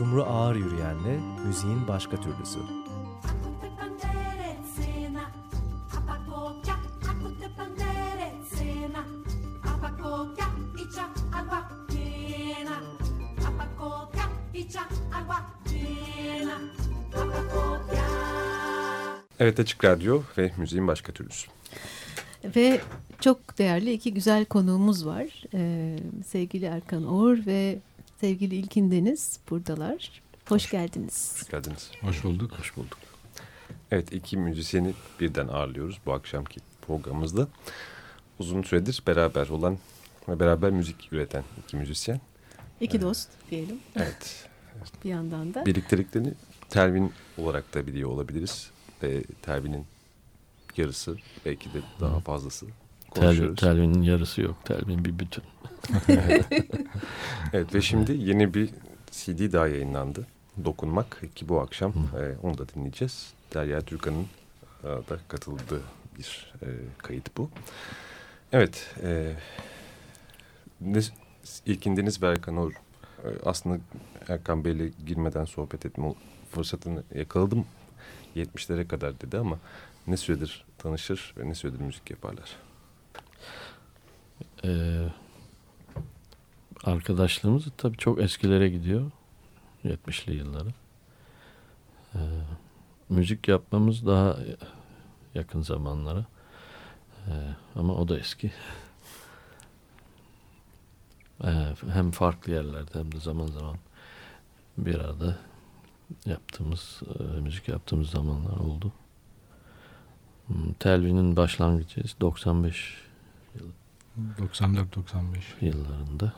Sumru Ağır Yürüyen'le müziğin başka türlüsü. Evet Açık Radyo ve müziğin başka türlüsü. Ve çok değerli iki güzel konuğumuz var. Ee, sevgili Erkan Oğur ve sevgili İlkin Deniz buradalar. Hoş geldiniz. Hoş geldiniz. Hoş bulduk. Hoş bulduk. Evet iki müzisyeni birden ağırlıyoruz bu akşamki programımızda. Uzun süredir beraber olan ve beraber müzik üreten iki müzisyen. İki evet. dost diyelim. Evet. Bir yandan da. Birlikteliklerini Tervin olarak da biliyor olabiliriz. Ve Tervin'in yarısı belki de daha fazlası konuşuyoruz. Tel, Telvin'in yarısı yok. Telvin bir bütün. evet ve şimdi yeni bir CD daha yayınlandı. Dokunmak ki bu akşam e, onu da dinleyeceğiz. Derya Türkan'ın e, da katıldığı bir e, kayıt bu. Evet. E, ne, ilkindiniz ve Erkan Or e, aslında Erkan Bey'le girmeden sohbet etme fırsatını yakaladım. 70'lere kadar dedi ama ne süredir tanışır ve ne süredir müzik yaparlar? Ee, arkadaşlığımız tabii çok eskilere gidiyor. 70'li yılları. Ee, müzik yapmamız daha yakın zamanlara. Ee, ama o da eski. Ee, hem farklı yerlerde hem de zaman zaman bir arada yaptığımız, e, müzik yaptığımız zamanlar oldu. Hmm, Telvi'nin başlangıcı 95 yılı. 94-95 yıllarında.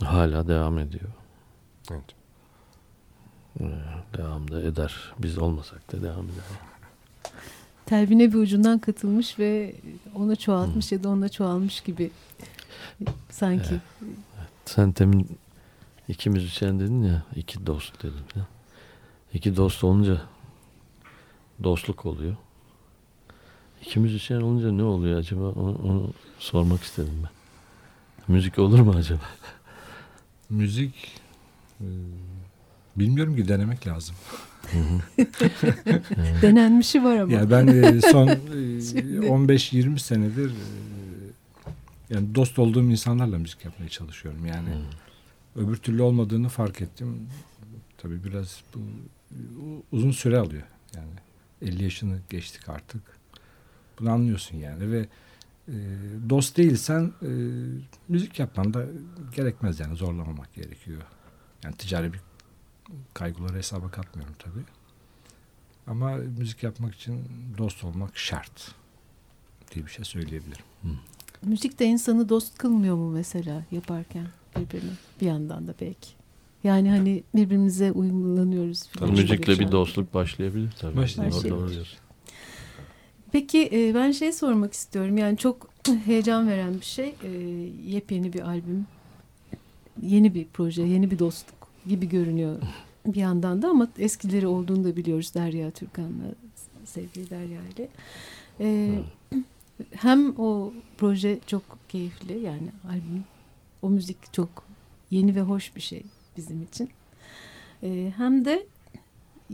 Hala devam ediyor. Evet. Ee, devam da eder. Biz olmasak da devam eder. Telvine bir ucundan katılmış ve onu çoğaltmış hmm. ya da ona çoğalmış gibi sanki. Evet. Sen temin iki müzisyen dedin ya, iki dost dedim. Ya. İki dost olunca dostluk oluyor. İki müzisyen olunca ne oluyor acaba? Onu, onu sormak istedim ben. Müzik olur mu acaba? Müzik e, bilmiyorum ki denemek lazım. Denenmişi var ama. Ya ben e, son 15-20 e, senedir yani dost olduğum insanlarla müzik yapmaya çalışıyorum. Yani hmm. öbür türlü olmadığını fark ettim. Tabii biraz bu uzun süre alıyor. Yani 50 yaşını geçtik artık. Bunu anlıyorsun yani ve e, dost değilsen e, müzik yapman da gerekmez yani zorlamamak gerekiyor. Yani ticari bir kaygıları hesaba katmıyorum tabii. Ama müzik yapmak için dost olmak şart diye bir şey söyleyebilirim. Hı. Müzik de insanı dost kılmıyor mu mesela yaparken birbirini bir yandan da belki. Yani hani birbirimize uyumlanıyoruz. Tabii müzikle bir dostluk başlayabilir tabii. Başlayabilir. Doğru Peki e, ben şey sormak istiyorum. Yani çok heyecan veren bir şey. E, yepyeni bir albüm. Yeni bir proje, yeni bir dostluk gibi görünüyor bir yandan da ama eskileri olduğunu da biliyoruz Derya Türkan'la sevgili Derya ile. E, hem o proje çok keyifli yani albüm o müzik çok yeni ve hoş bir şey bizim için. Hem de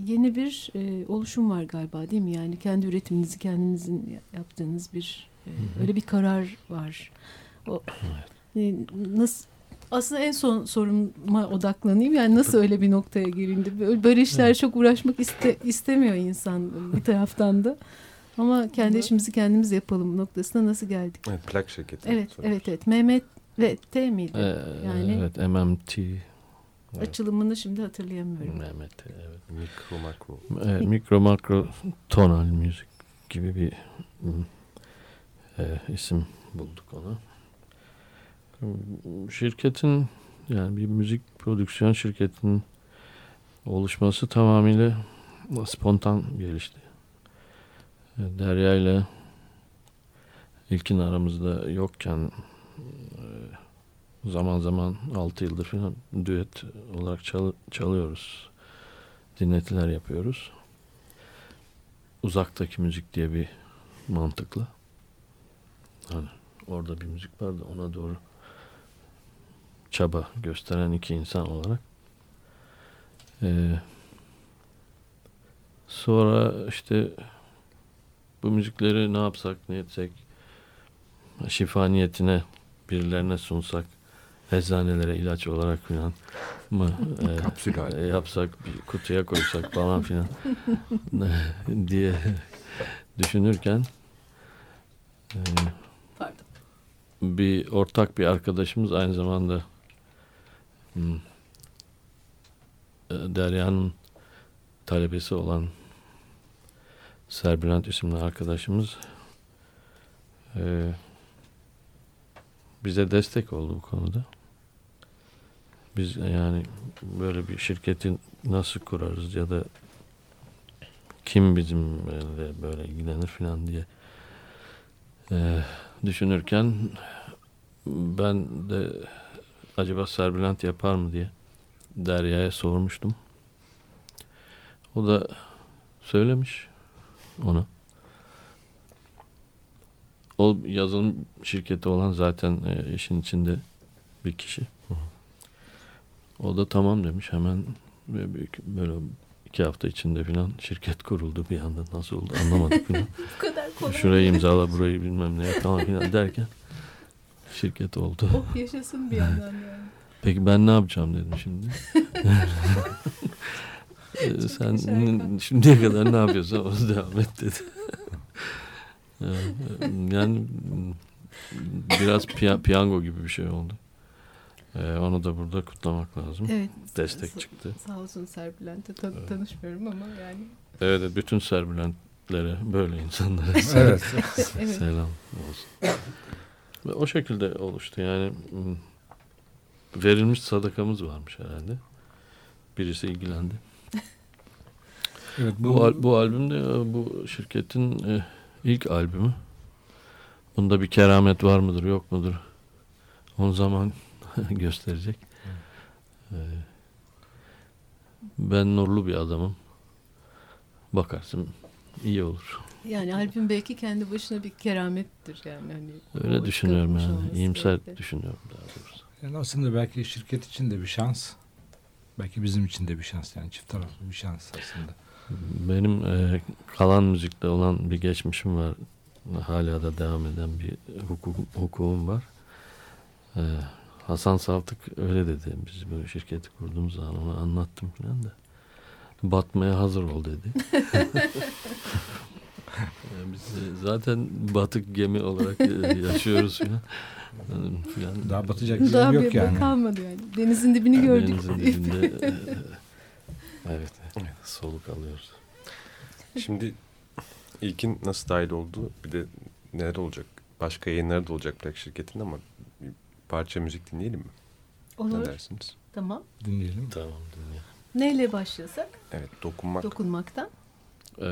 yeni bir e, oluşum var galiba değil mi? Yani kendi üretiminizi kendinizin yaptığınız bir e, öyle bir karar var. O e, nasıl aslında en son soruma odaklanayım. Yani nasıl öyle bir noktaya gelindi? Böyle, böyle işler çok uğraşmak iste, istemiyor insan bir taraftan da. Ama kendi işimizi kendimiz yapalım noktasına nasıl geldik? Evet, plak şirketi. Evet, evet, evet. Mehmet ve T miydi? Ee, yani Evet, MMT. Evet. Açılımını şimdi hatırlayamıyorum. Mehmet, evet. Mikro makro. Evet, mikro makro tonal müzik gibi bir e, isim bulduk ona. Şirketin yani bir müzik prodüksiyon şirketinin oluşması tamamıyla spontan gelişti. Derya ile ilkin aramızda yokken zaman zaman 6 yıldır falan düet olarak çal çalıyoruz. Dinletiler yapıyoruz. Uzaktaki müzik diye bir mantıkla. Hani orada bir müzik var da ona doğru çaba gösteren iki insan olarak Ee, sonra işte bu müzikleri ne yapsak ne etsek şifa niyetine birilerine sunsak eczanelere ilaç olarak falan mı e, Kapsül e, yapsak bir kutuya koysak falan filan diye düşünürken e, Pardon. bir ortak bir arkadaşımız aynı zamanda e, Derya'nın talebesi olan Serbülent isimli arkadaşımız e, bize destek oldu bu konuda. Biz yani böyle bir şirketi nasıl kurarız ya da kim bizimle böyle ilgilenir falan diye e, düşünürken ben de acaba Serbülent yapar mı diye Derya'ya sormuştum. O da söylemiş ona. O yazılım şirketi olan zaten e, işin içinde bir kişi. O da tamam demiş hemen böyle iki hafta içinde falan şirket kuruldu bir anda nasıl oldu anlamadık falan. Bu kadar kolay. Şurayı imzala burayı bilmem ne falan filan derken şirket oldu. Oh yaşasın bir yandan yani. Peki ben ne yapacağım dedim şimdi. Ee, Sen şimdiye kadar ne yapıyorsan onu devam et dedi. Ee, yani biraz piya- piyango gibi bir şey oldu. Ee, onu da burada kutlamak lazım. Evet. Destek Sa- çıktı. Sağ olsun Serpilant'e tan- tanışmıyorum ama yani. Evet, evet, bütün serbülentlere böyle insanlara Evet. Evet. selam olsun. Ve o şekilde oluştu yani m, verilmiş sadakamız varmış herhalde. Birisi ilgilendi. evet Bu, bu, al- bu albüm de e, bu şirketin e, ilk albümü. Bunda bir keramet var mıdır yok mudur? O zaman gösterecek. E, ben nurlu bir adamım. Bakarsın iyi olur. Yani albüm belki kendi başına bir keramettir yani. Hani Öyle düşünüyorum yani. İyimser belki. düşünüyorum daha doğrusu. yani aslında belki şirket için de bir şans. Belki bizim için de bir şans yani çift taraflı bir şans aslında. Benim e, kalan müzikle olan bir geçmişim var. Hala da devam eden bir hukuk, hukukum var. E, Hasan Saltık öyle dedi. Biz böyle şirketi kurduğumuz zaman ona anlattım falan da. Batmaya hazır ol dedi. E, Biz zaten batık gemi olarak yaşıyoruz falan. Yani falan. Daha batacak bir Daha yer bir yok yani. kalmadı yani. Denizin dibini gördük. Denizin dibinde e, evet, soluk alıyoruz. Şimdi ilkin nasıl dahil oldu? Bir de neler olacak? Başka yayınları da olacak belki şirketin ama parça müzik dinleyelim mi? Olur. Ne dersiniz? Tamam. Dinleyelim. Tamam dinleyelim. Neyle başlasak? Evet, dokunmak. Dokunmaktan. Ee,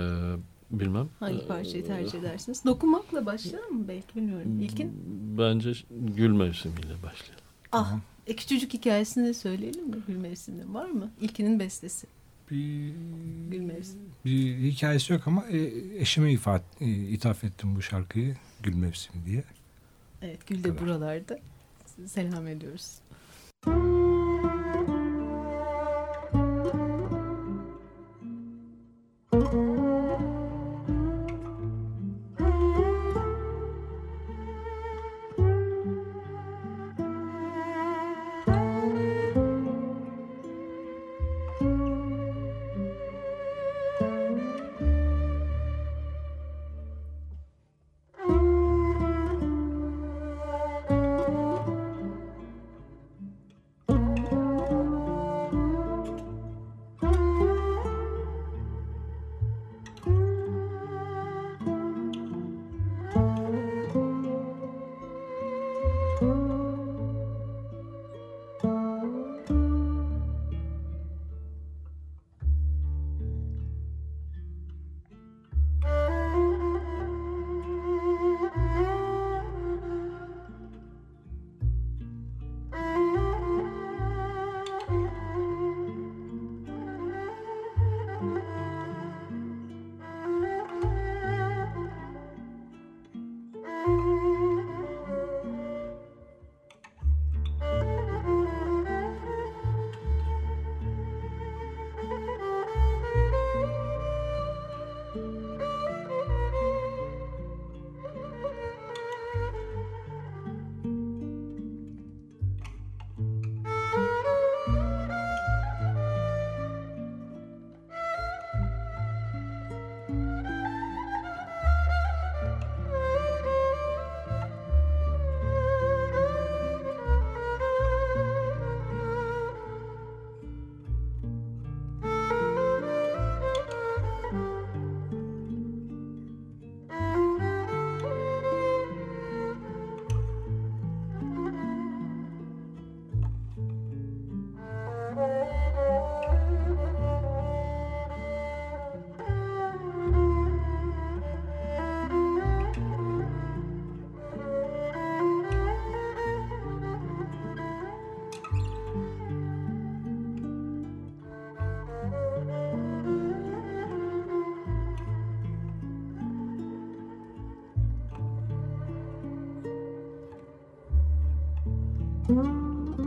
bilmem. Hangi Ee, parçayı tercih edersiniz? Dokunmakla başlayalım mı belki bilmiyorum. İlkin. Bence gül mevsimiyle başlayalım. Ah. E, küçücük hikayesini söyleyelim mi? Gül Mevsimi'nin var mı? İlkinin bestesi. Bir, Gül Mevsimi. bir hikayesi yok ama e, eşime ifat, e, ithaf ettim bu şarkıyı Gül Mevsimi diye. Evet Gül de buralarda. Selam ediyoruz.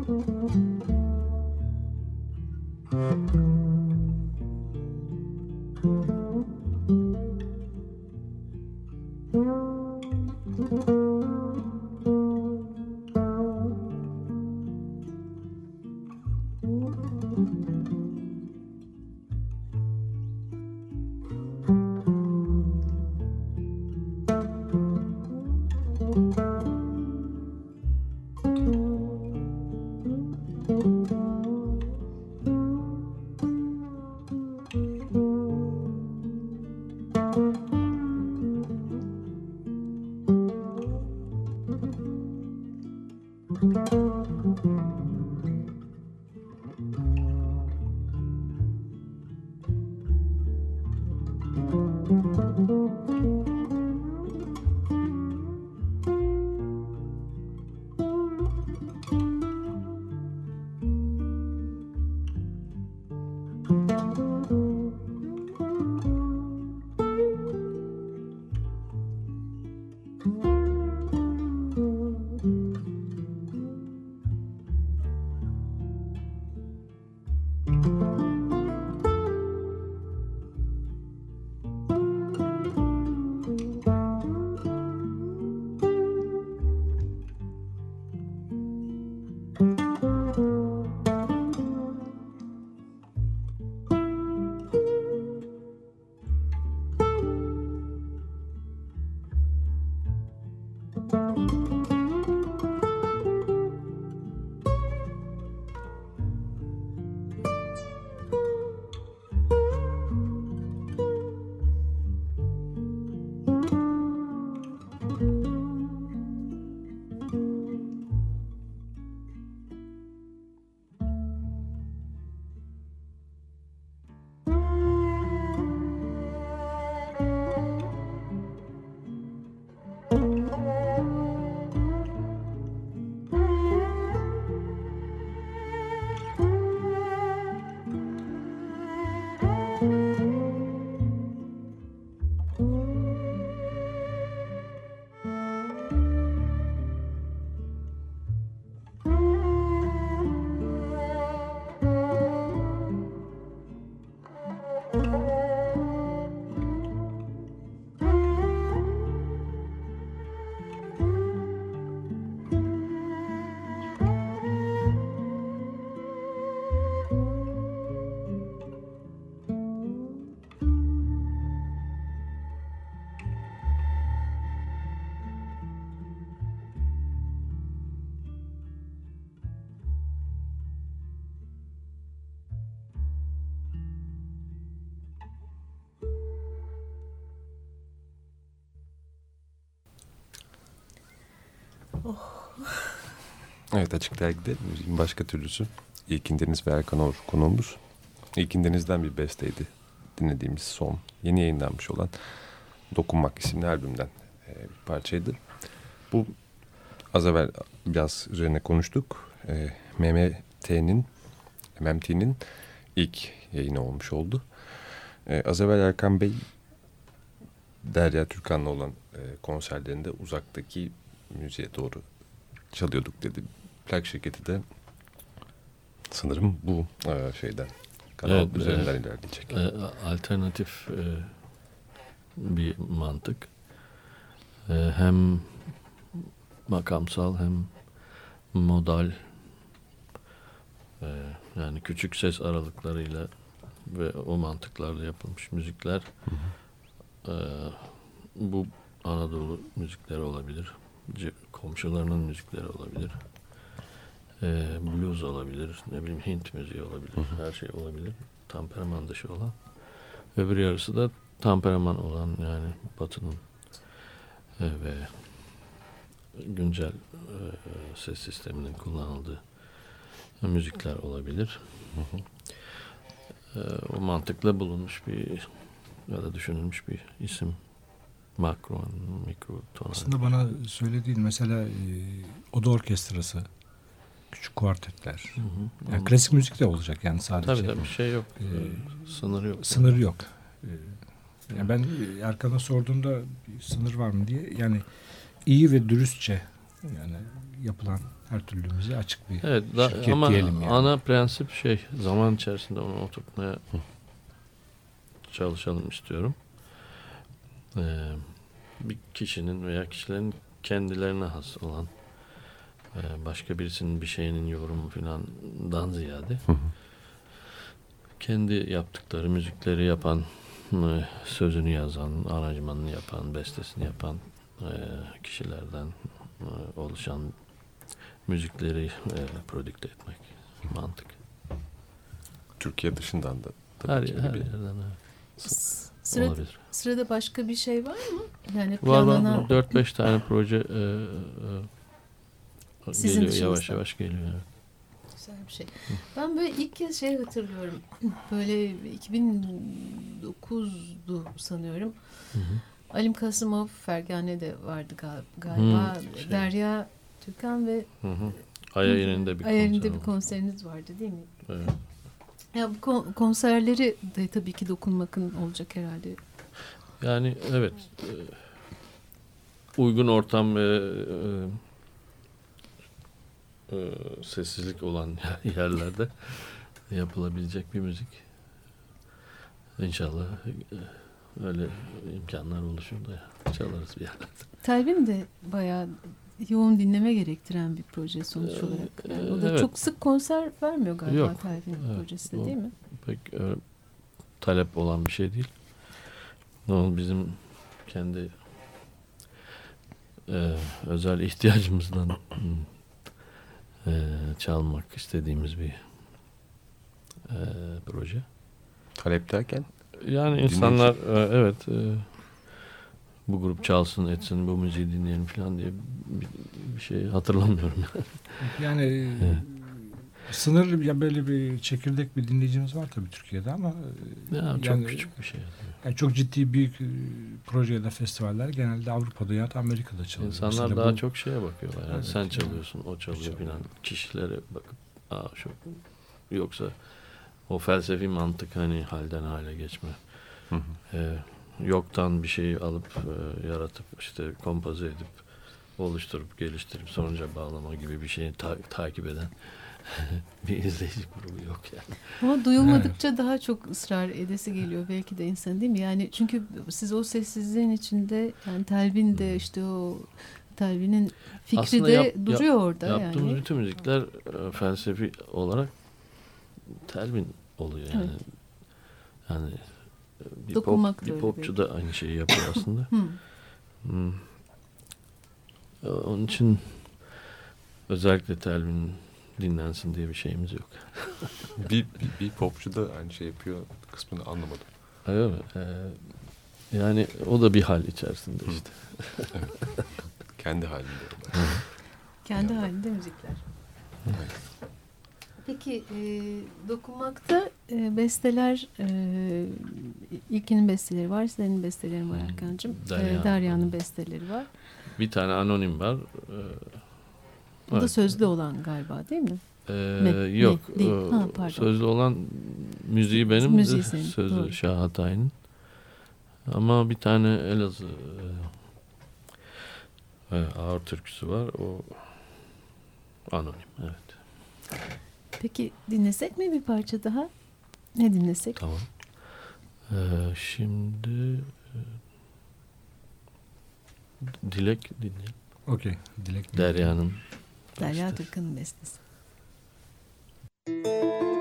Música Evet Açık Dergi'de müziğin başka türlüsü. İlkin Deniz ve Erkan Or konuğumuz. İlkin Deniz'den bir besteydi dinlediğimiz son yeni yayınlanmış olan Dokunmak isimli albümden e, bir parçaydı. Bu az evvel biraz üzerine konuştuk. E, MMT'nin MMT'nin ilk yayını olmuş oldu. E, az evvel Erkan Bey Derya Türkan'la olan e, konserlerinde uzaktaki müziğe doğru çalıyorduk dedi. Plak şirketi de sanırım bu e, şeyden kanal Evet, üzerinden e, ilerleyecek. E, alternatif e, bir mantık. E, hem makamsal hem modal e, yani küçük ses aralıklarıyla ve o mantıklarla yapılmış müzikler e, bu Anadolu müzikleri olabilir. Komşularının müzikleri olabilir. E, blues olabilir. Ne bileyim Hint müziği olabilir. Her şey olabilir. Temperaman dışı olan. Öbür yarısı da temperaman olan yani Batı'nın e, ve güncel e, ses sisteminin kullanıldığı müzikler olabilir. E, o mantıkla bulunmuş bir ya da düşünülmüş bir isim. Makron, mikrotonal. Aslında bana söylediğin mesela e, oda orkestrası, küçük kuartetler. Hı hı. Yani klasik müzik de olacak yani sadece. Tabii tabii bir şey yok. Ee, Ee, sınır yok. Sınır yok. Ee, yani ben e, Erkan'a sorduğumda bir sınır var mı diye yani iyi ve dürüstçe Yani yapılan her türlü müziğe açık bir Evet da, şirket ama diyelim yani. ana prensip şey zaman içerisinde onu oturtmaya çalışalım istiyorum. Ee, bir kişinin veya kişilerin kendilerine has olan e, başka birisinin bir şeyinin yorumu filandan ziyade kendi yaptıkları müzikleri yapan e, sözünü yazan, aranjmanını yapan, bestesini yapan e, kişilerden e, oluşan müzikleri e, prodükte etmek mantık. Türkiye dışından da tabii Her, ki her bir yerden evet, S- Sıra, olabilir. Sırada başka bir şey var mı? Yani Var planlanan... var 4-5 tane proje e, e, Sizin geliyor dışınızda. yavaş yavaş geliyor. evet. Güzel bir şey. Ben böyle ilk kez şey hatırlıyorum. Böyle 2009'du sanıyorum. Hı hı. Alim Kasımov Fergane de vardı gal- galiba. Hı, şey. Derya Türkan ve Hı hı. Bir Ayarında konser bir konseriniz vardı değil mi? Evet. Ya bu kon- konserleri de tabii ki dokunmakın olacak herhalde. Yani evet e, uygun ortam ve e, e, sessizlik olan yerlerde yapılabilecek bir müzik. İnşallah öyle imkanlar oluşur da çalarız bir yerlerde. Telvin de bayağı yoğun dinleme gerektiren bir proje sonuç olarak. Yani o da evet. çok sık konser vermiyor galiba Yok. Telvin Evet, projesi de değil mi? Pek e, talep olan bir şey değil. O bizim kendi e, özel ihtiyacımızdan e, çalmak istediğimiz bir e, proje. talep derken Yani insanlar e, evet e, bu grup çalsın etsin bu müziği dinleyelim falan diye bir, bir şey hatırlamıyorum. Yani Evet. Sınırlı bir- ya böyle bir çekirdek bir dinleyicimiz var tabii Türkiye'de ama e, ya, çok yani- küçük bir şey. yani çok ciddi büyük e, proje ya da festivaller genelde Avrupa'da ya da Amerika'da çalıyor. İnsanlar Mesela daha bu- çok şeye bakıyorlar. Yani Evet, sen yani. çalıyorsun, o çalıyor çalıyor. filan. Kişilere bakıp aa şu yoksa o felsefi mantık hani halden hale geçme. Hı hı. Ee, yoktan bir şeyi alıp e, yaratıp işte kompoze edip oluşturup geliştirip sonuca bağlama gibi bir şeyi ta- takip eden bir izleyici grubu yok yani. Ama duyulmadıkça daha çok ısrar edesi geliyor belki de insan değil mi? Yani çünkü siz o sessizliğin içinde yani Telvin de işte o Telvin'in fikri Aslında de yap- yap- duruyor orada Yaptığımız yani. bütün müzikler e, felsefi olarak telvin oluyor yani. Evet. Yani e, bir, Dokunmak pop, bir popçu da aynı şeyi yapıyor aslında. Hmm. E, Onun için özellikle telvin dinlensin diye bir şeyimiz yok. bir, bir, bir popçu da aynı şey yapıyor kısmını anlamadım. Evet. e, yani o da bir hal içerisinde işte. Kendi halinde. Kendi halinde müzikler. Evet. Peki e, dokunmakta e, besteler e, ilkinin besteleri var, senin bestelerin var. Erkan'cığım. Derya. E, Derya'nın besteleri var. Bir tane anonim var. E, Bu da evet. sözlü olan galiba değil mi? Ee, yok. Değil. Ee, Ha, pardon. Sözlü olan müziği benim. Müziği senin, Sözü doğru. Şah Hatay'ın. Ama bir tane Elazığ e, e, ağır türküsü var. O anonim. Evet. Peki dinlesek mi bir parça daha? Ne dinlesek? Tamam. Ee, şimdi e, Dilek dinleyelim. Okey. Dilek Derya'nın Derya bestesi. Türkan'ın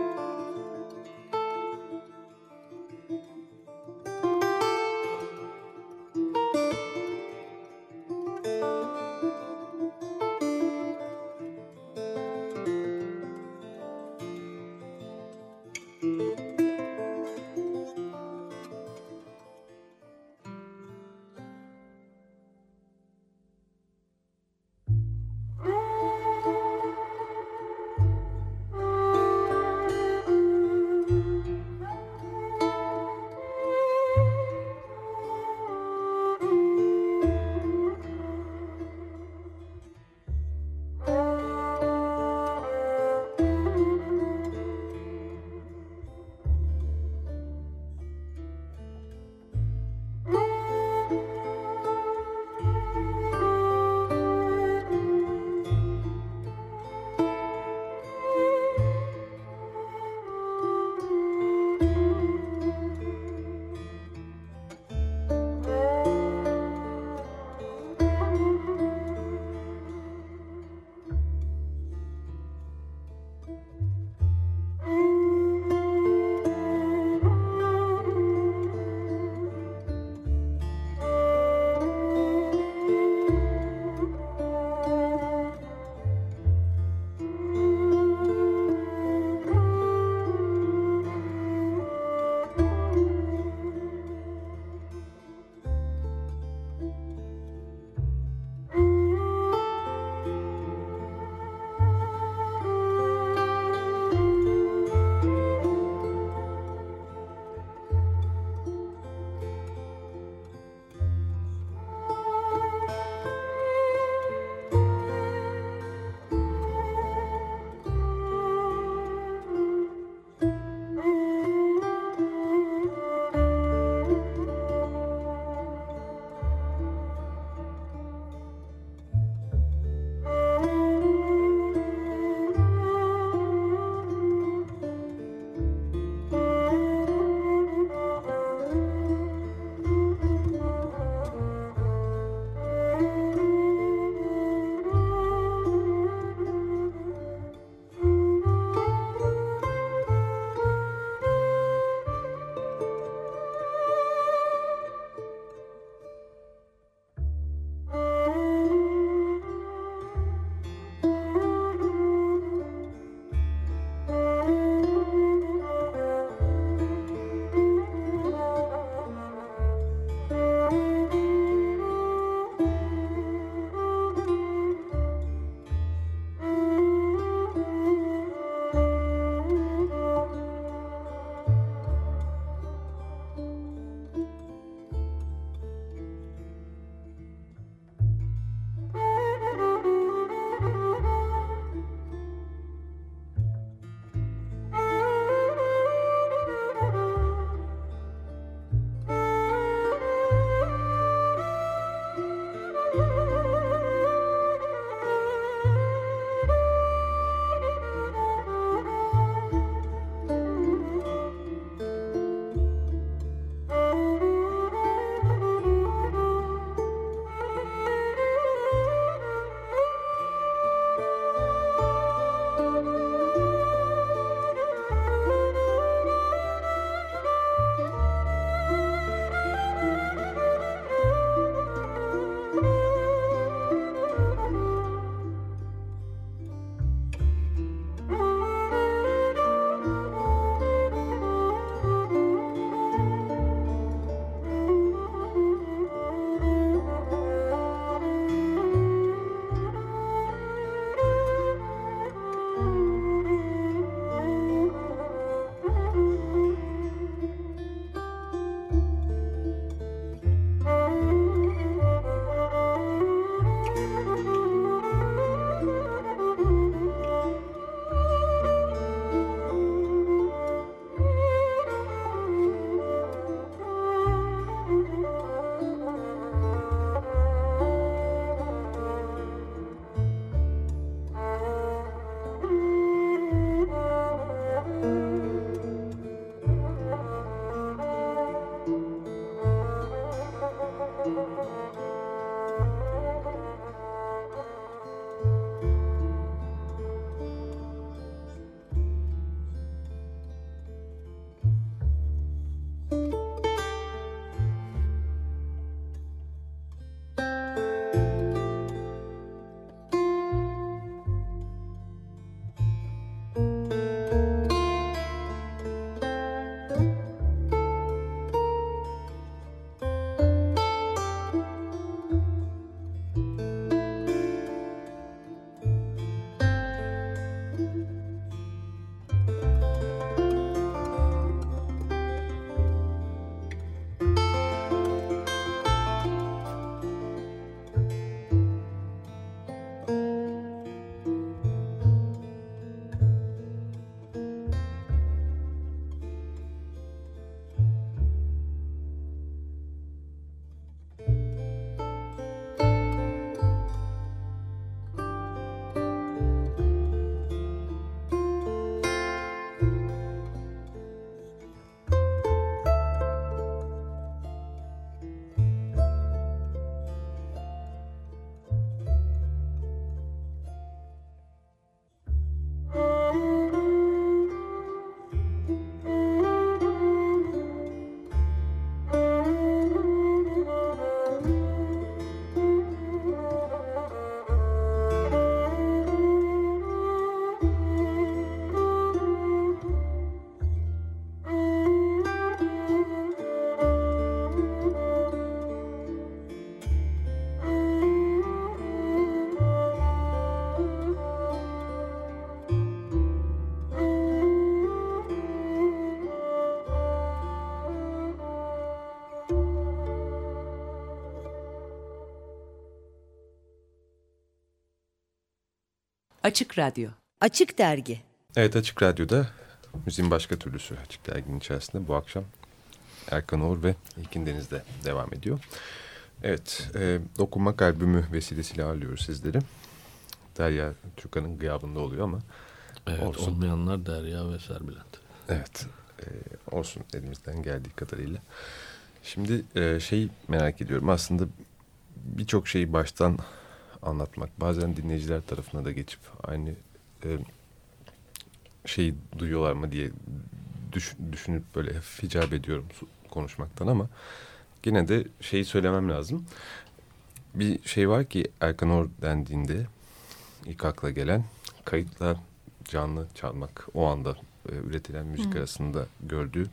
Açık Radyo. Açık Dergi Evet Açık Radyo'da müziğin başka türlüsü Açık Dergi'nin içerisinde bu akşam Erkan Oğur ve İlkin Deniz'de devam ediyor. Evet, e, Dokunmak albümü vesilesiyle ağırlıyoruz sizleri. Derya Türkan'ın gıyabında oluyor ama Evet Olsun. olmayanlar Derya ve Serbülent. evet e, olsun elimizden geldiği kadarıyla. Şimdi e, şey merak ediyorum aslında birçok şeyi baştan anlatmak bazen dinleyiciler tarafına da geçip aynı e, şeyi duyuyorlar mı diye düş- düşünüp böyle hafif icap ediyorum konuşmaktan ama gene de şeyi söylemem lazım. Bir şey var ki Erkan Or dendiğinde ilk akla gelen kayıtla canlı çalmak o anda e, üretilen müzik Hı. arasında gördüğü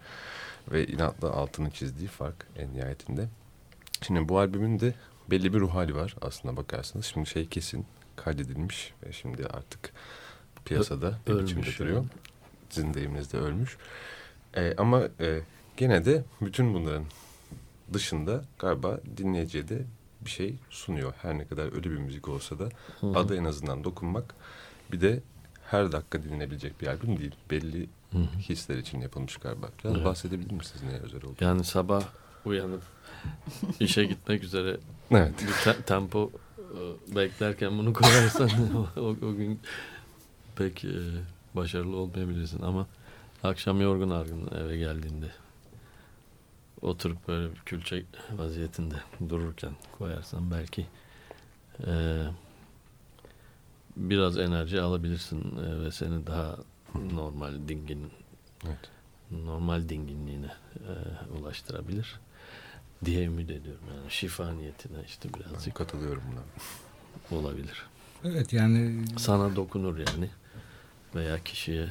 ve inatla altını çizdiği fark en nihayetinde. Şimdi bu albümün de belli bir ruh hali var aslında bakarsanız. Şimdi şey kesin kaydedilmiş ve şimdi artık piyasada Ölmüş biçimde duruyor. yani. Sizin deyiminizde ölmüş. E, ama e, gene de bütün bunların dışında galiba dinleyiciye de bir şey sunuyor. Her ne kadar ölü bir müzik olsa da Hı hı. adı en azından dokunmak. Bir de her dakika dinlenebilecek bir albüm değil. Belli Hı hı. hisler için yapılmış galiba. Biraz Evet. bahsedebilir misiniz neye özel oldu? Yani sabah uyanıp işe gitmek üzere Evet. bir te- tempo e, beklerken bunu koyarsan o, o gün pek e, başarılı olmayabilirsin ama akşam yorgun argın eve geldiğinde oturup böyle bir külçe vaziyetinde dururken koyarsan belki e, biraz enerji alabilirsin e, ve seni daha normal dingin Evet. normal dinginliğine e, ulaştırabilir diye ümit ediyorum yani şifa niyetine işte birazcık Katılıyorum buna. olabilir. Evet yani Sana dokunur yani veya kişiye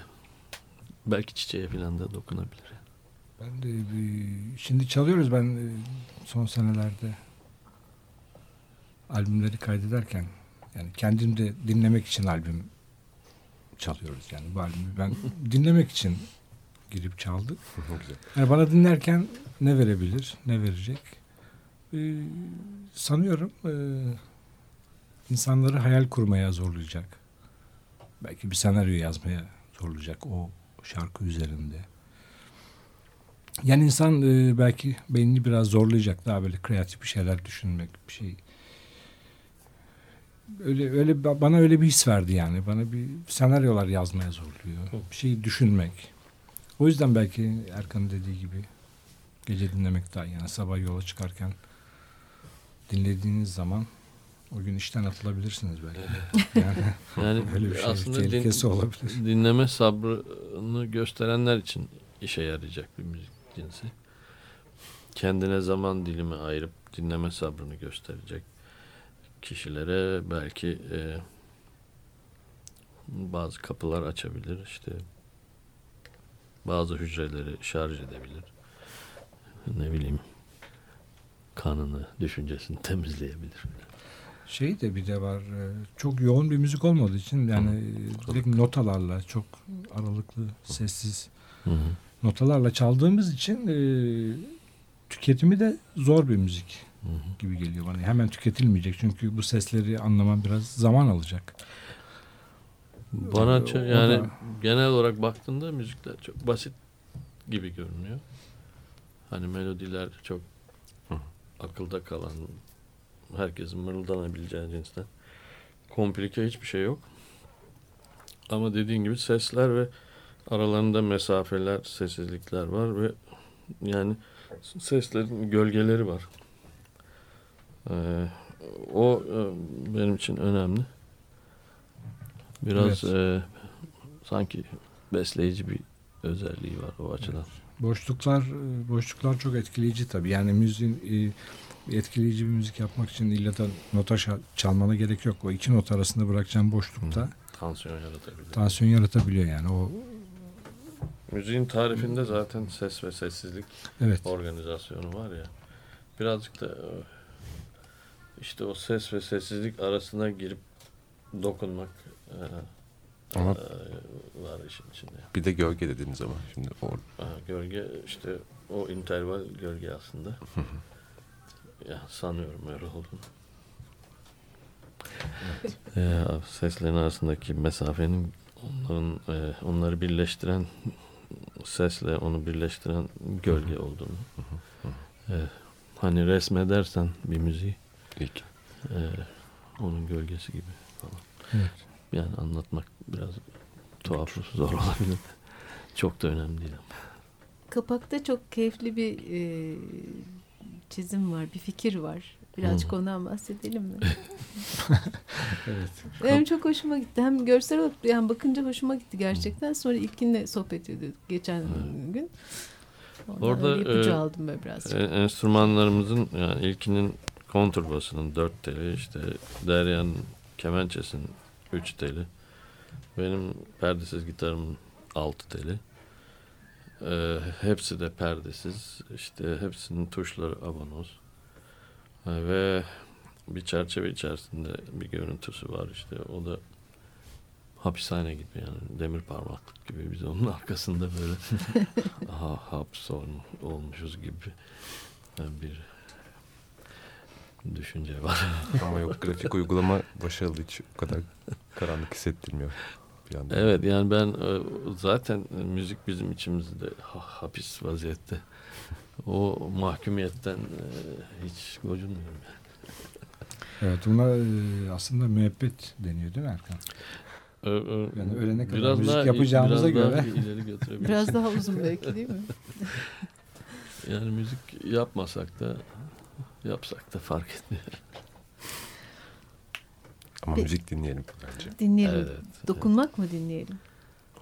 belki çiçeğe falan da dokunabilir. yani. ben de bir- şimdi çalıyoruz ben e, son senelerde albümleri kaydederken yani kendim de dinlemek için albüm çalıyoruz yani bu albümü ben dinlemek için girip çaldık. Güzel. Yani bana dinlerken ne verebilir, ne verecek? Ee, sanıyorum e, insanları hayal kurmaya zorlayacak. Belki bir senaryo yazmaya zorlayacak o şarkı üzerinde. Yani insan e, belki beynini biraz zorlayacak daha böyle kreatif bir şeyler düşünmek, bir şey. Öyle öyle ba- bana öyle bir his verdi yani. Bana bir senaryolar yazmaya zorluyor. Bir şeyi düşünmek. O yüzden belki Erkan'ın dediği gibi gece dinlemek daha. Yani sabah yola çıkarken dinlediğiniz zaman o gün işten atılabilirsiniz belki. Yani Yani öyle bir şey aslında din- tehlikesi olabilir. dinleme sabrını gösterenler için işe yarayacak bir müzik cinsi. Kendine zaman dilimi ayırıp dinleme sabrını gösterecek kişilere belki e, bazı kapılar açabilir işte bazı hücreleri şarj edebilir ne bileyim kanını düşüncesini temizleyebilir Şey de bir de var. e, Çok yoğun bir müzik olmadığı için yani e, direkt notalarla çok aralıklı, sessiz Hı hı. notalarla çaldığımız için e, tüketimi de zor bir müzik Hı hı. gibi geliyor bana. Hemen tüketilmeyecek çünkü bu sesleri anlamam biraz zaman alacak. Bana Ee, o yani da- genel olarak baktığında müzikler çok basit gibi görünüyor. Hani melodiler çok Hı. akılda kalan, herkesin mırıldanabileceği cinsten. Komplike hiçbir şey yok. Ama dediğin gibi sesler ve aralarında mesafeler, sessizlikler var ve yani seslerin gölgeleri var. Ee, o e, benim için önemli. Biraz e, sanki besleyici bir özelliği var o açıdan. Boşluklar e, boşluklar çok etkileyici tabii. Yani müziğin e, etkileyici bir müzik yapmak için illa da nota çalmana gerek yok. O iki not arasında bırakacağın boşlukta Tansiyon yaratabilir. tansiyon yaratabiliyor yani. O Müziğin tarifinde zaten ses ve sessizlik evet. organizasyonu var ya. Birazcık da işte o ses ve sessizlik arasına girip dokunmak Ama e, var işin içinde. bir de gölge dediniz ama şimdi o Aha, gölge işte o interval gölge aslında. ya sanıyorum öyle olduğunu. e, seslerin arasındaki mesafenin onların e, onları birleştiren sesle onu birleştiren gölge olduğunu. E, hani resmedersen bir müziği İlk. e, onun gölgesi gibi falan. Evet. Yani anlatmak biraz tuhaf zor olabilir. Çok da önemli değil ama. Kapakta çok keyifli bir e, çizim var, bir fikir var. Birazcık Hı. ondan bahsedelim mi? Evet. Benim çok hoşuma gitti. Hem görsel olarak yani bakınca hoşuma gitti gerçekten. Sonra ilkinle sohbet ediyorduk geçen gün. Oradan Orada, ipucu e, aldım ben biraz. E, enstrümanlarımızın yani ilkinin kontrbasının 4 teli işte Derya'nın kemençesinin 3 teli. Benim perdesiz gitarımın 6 teli. E, hepsi de perdesiz. İşte hepsinin tuşları abonoz E, ve bir çerçeve içerisinde bir görüntüsü var işte. O da hapishane gibi yani. Demir parmaklık gibi. Biz onun arkasında böyle aha haps ol- olmuşuz gibi bir düşünce var. Ama yok grafik uygulama başarılı hiç o kadar karanlık hissettirmiyor. Bir yandan. evet yani ben e, zaten müzik bizim içimizde ha- hapis vaziyette. O mahkumiyetten e, hiç gocunmuyorum. Evet buna e, aslında müebbet deniyor değil mi Erkan? Ö- ö- Yani ölene kadar biraz müzik daha- yapacağımıza biraz daha göre. ileri götürebiliriz. Biraz daha uzun belki değil mi? Yani müzik yapmasak da yapsak da fark etmiyor. Ama Peki. müzik dinleyelim bence. Dinleyelim. Evet, evet. Dokunmak mı dinleyelim?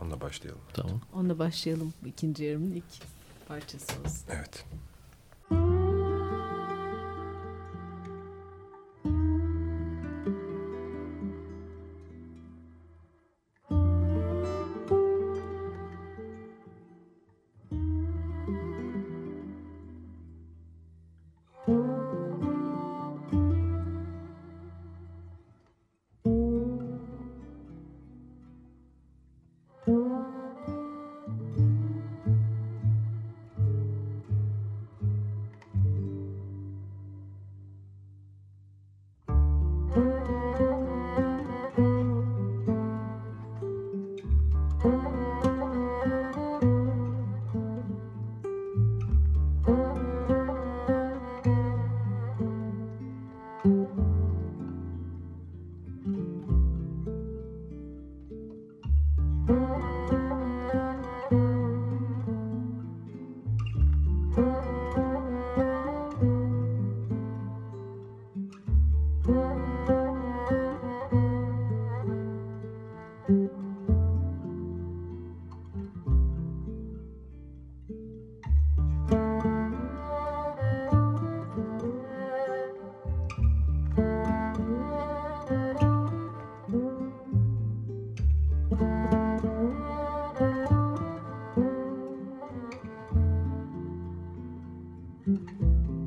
Onunla başlayalım. Tamam. Onunla başlayalım. İkinci yarımın ilk parçası olsun. Evet. Mm-hmm.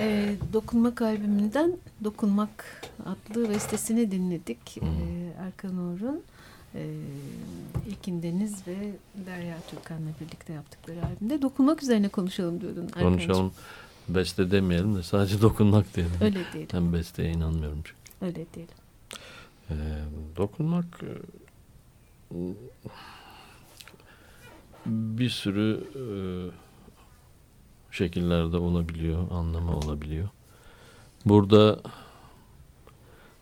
E, Dokunmak albümünden Dokunmak adlı bestesini dinledik. E, Erkan Uğur'un e, İlkin Deniz ve Derya Türkan'la birlikte yaptıkları albümde. Dokunmak üzerine konuşalım diyordun Erkan'cığım. Konuşalım. Beste demeyelim de sadece dokunmak diyelim. Öyle diyelim. Ben besteye inanmıyorum çünkü. Öyle diyelim. Ee, dokunmak e, bir sürü e, şekillerde olabiliyor, anlamı olabiliyor. Burada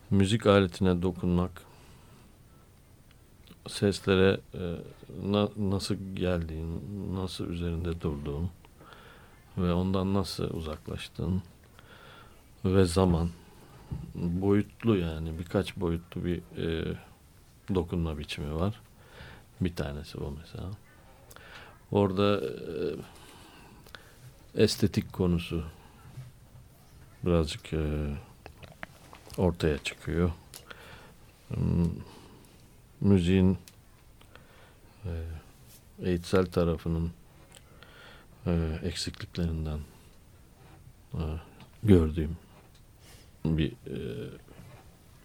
müzik aletine dokunmak, seslere e, na- nasıl geldiğin, nasıl üzerinde durduğun ve ondan nasıl uzaklaştığın ve zaman boyutlu yani birkaç boyutlu bir e, dokunma biçimi var. Bir tanesi bu mesela. Orada e, estetik konusu birazcık e, ortaya çıkıyor. Hmm, Müziğin e, eğitsel tarafının e, eksikliklerinden e, gördüğüm bir e,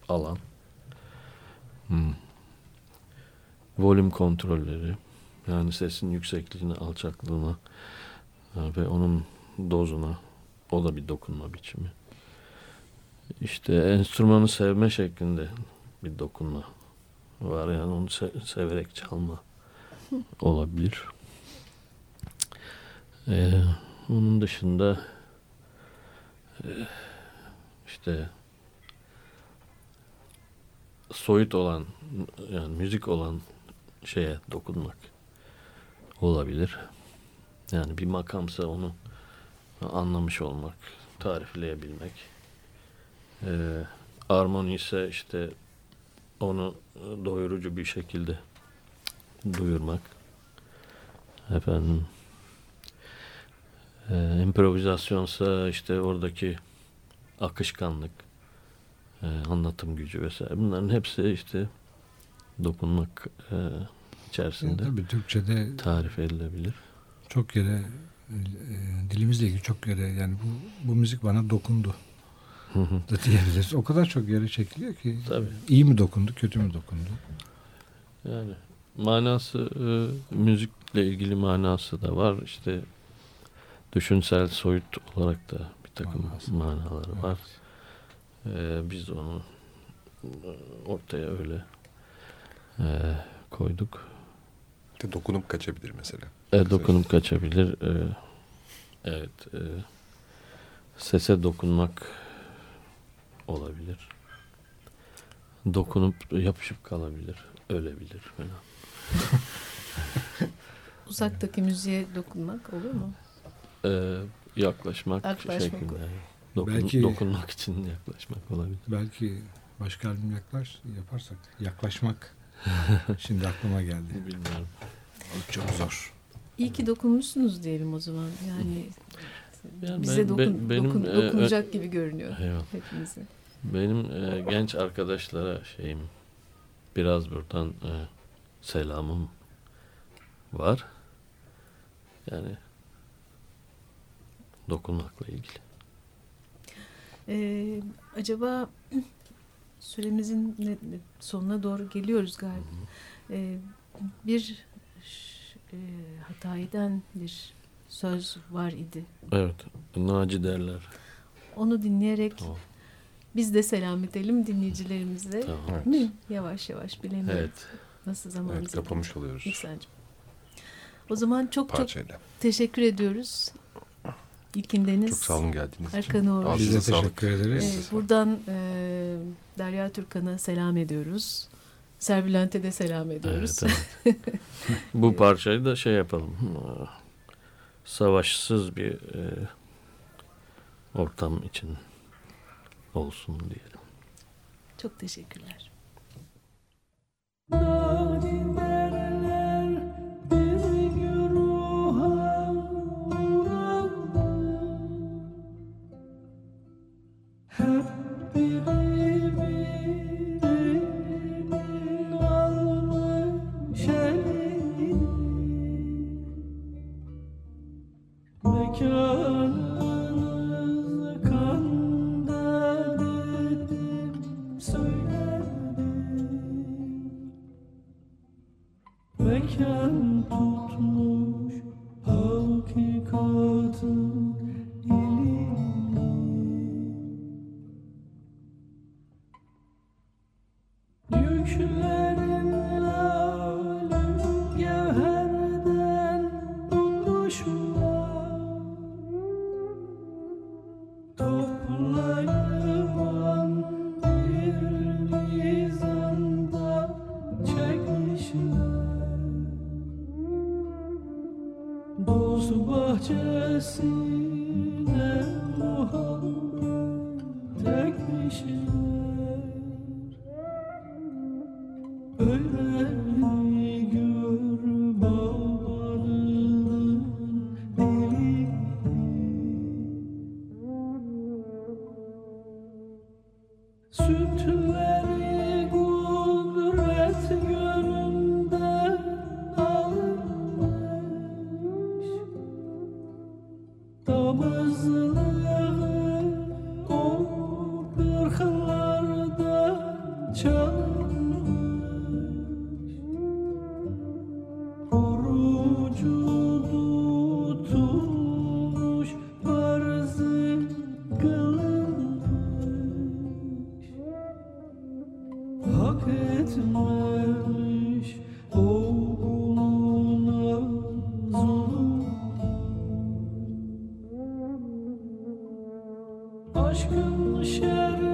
alan. Hmm. Volüm kontrolleri yani sesin yüksekliğine, alçaklığına e, ve onun dozuna o da bir dokunma biçimi. İşte enstrümanı sevme şeklinde bir dokunma var yani onu se- severek çalma olabilir. Ee, onun dışında e, işte soyut olan yani müzik olan şeye dokunmak olabilir. Yani bir makamsa onu anlamış olmak, tarifleyebilmek. Ee, armoni ise işte onu doyurucu bir şekilde duyurmak. Efendim e, improvizasyonsa işte oradaki akışkanlık, e, anlatım gücü vesaire bunların hepsi işte dokunmak e, içerisinde Yani tabii Türkçe'de tarif edilebilir. Çok yere e, dilimizle ilgili çok yere yani bu, bu müzik bana dokundu da diyebiliriz. O kadar çok yere çekiliyor ki Tabii. iyi mi dokundu kötü mü dokundu? Yani manası e, müzikle ilgili manası da var. İşte düşünsel soyut olarak da bir takım Manası. manaları var. E, biz onu e, ortaya öyle e, koyduk. De dokunup kaçabilir mesela. E, dokunup kaçabilir. E, evet. E, sese dokunmak olabilir. Dokunup yapışıp kalabilir. Ölebilir falan. Uzaktaki müziğe dokunmak olur mu? Ee, yaklaşmak, Yaklaşmak şeklinde. Dokun, Belki- Dokunmak için yaklaşmak olabilir. Belki başka albüm yaklaş yaparsak yaklaşmak şimdi aklıma geldi. Bilmiyorum. Çok zor. İyi ki dokunmuşsunuz diyelim o zaman. Yani Yani bize ben- dokun, ben- benim, dokun- e, dokunacak gibi görünüyor Eyvallah. hepimize. Benim e, genç arkadaşlara şeyim biraz buradan e, selamım var. Yani dokunmakla ilgili. Ee, acaba süremizin sonuna doğru geliyoruz galiba. Ee, bir e, Hatayi'den bir söz var idi. Evet. Naci derler. Onu dinleyerek Tamam. biz de selam edelim dinleyicilerimize. Tamam. Evet. Mi? Yavaş yavaş bilemiyorum. Evet. Nasıl zamanımız Evet kapamış oluyoruz İhsan'cığım. O zaman çok çok parçayla. teşekkür ediyoruz. İlkindeniz. Çok sağ olun geldiğiniz için. Erkan Uğur. Ağzınıza Biz de sağlık. teşekkür ederiz. Ee, buradan e, Derya Türkan'a selam ediyoruz. Serbilant'e de selam ediyoruz. Evet, evet. Bu parçayı da şey yapalım. Savaşsız bir e, ortam için olsun diyelim. Çok teşekkürler. Mekanınız Mekan tutmuş hakikatın Aşkın şerbetinden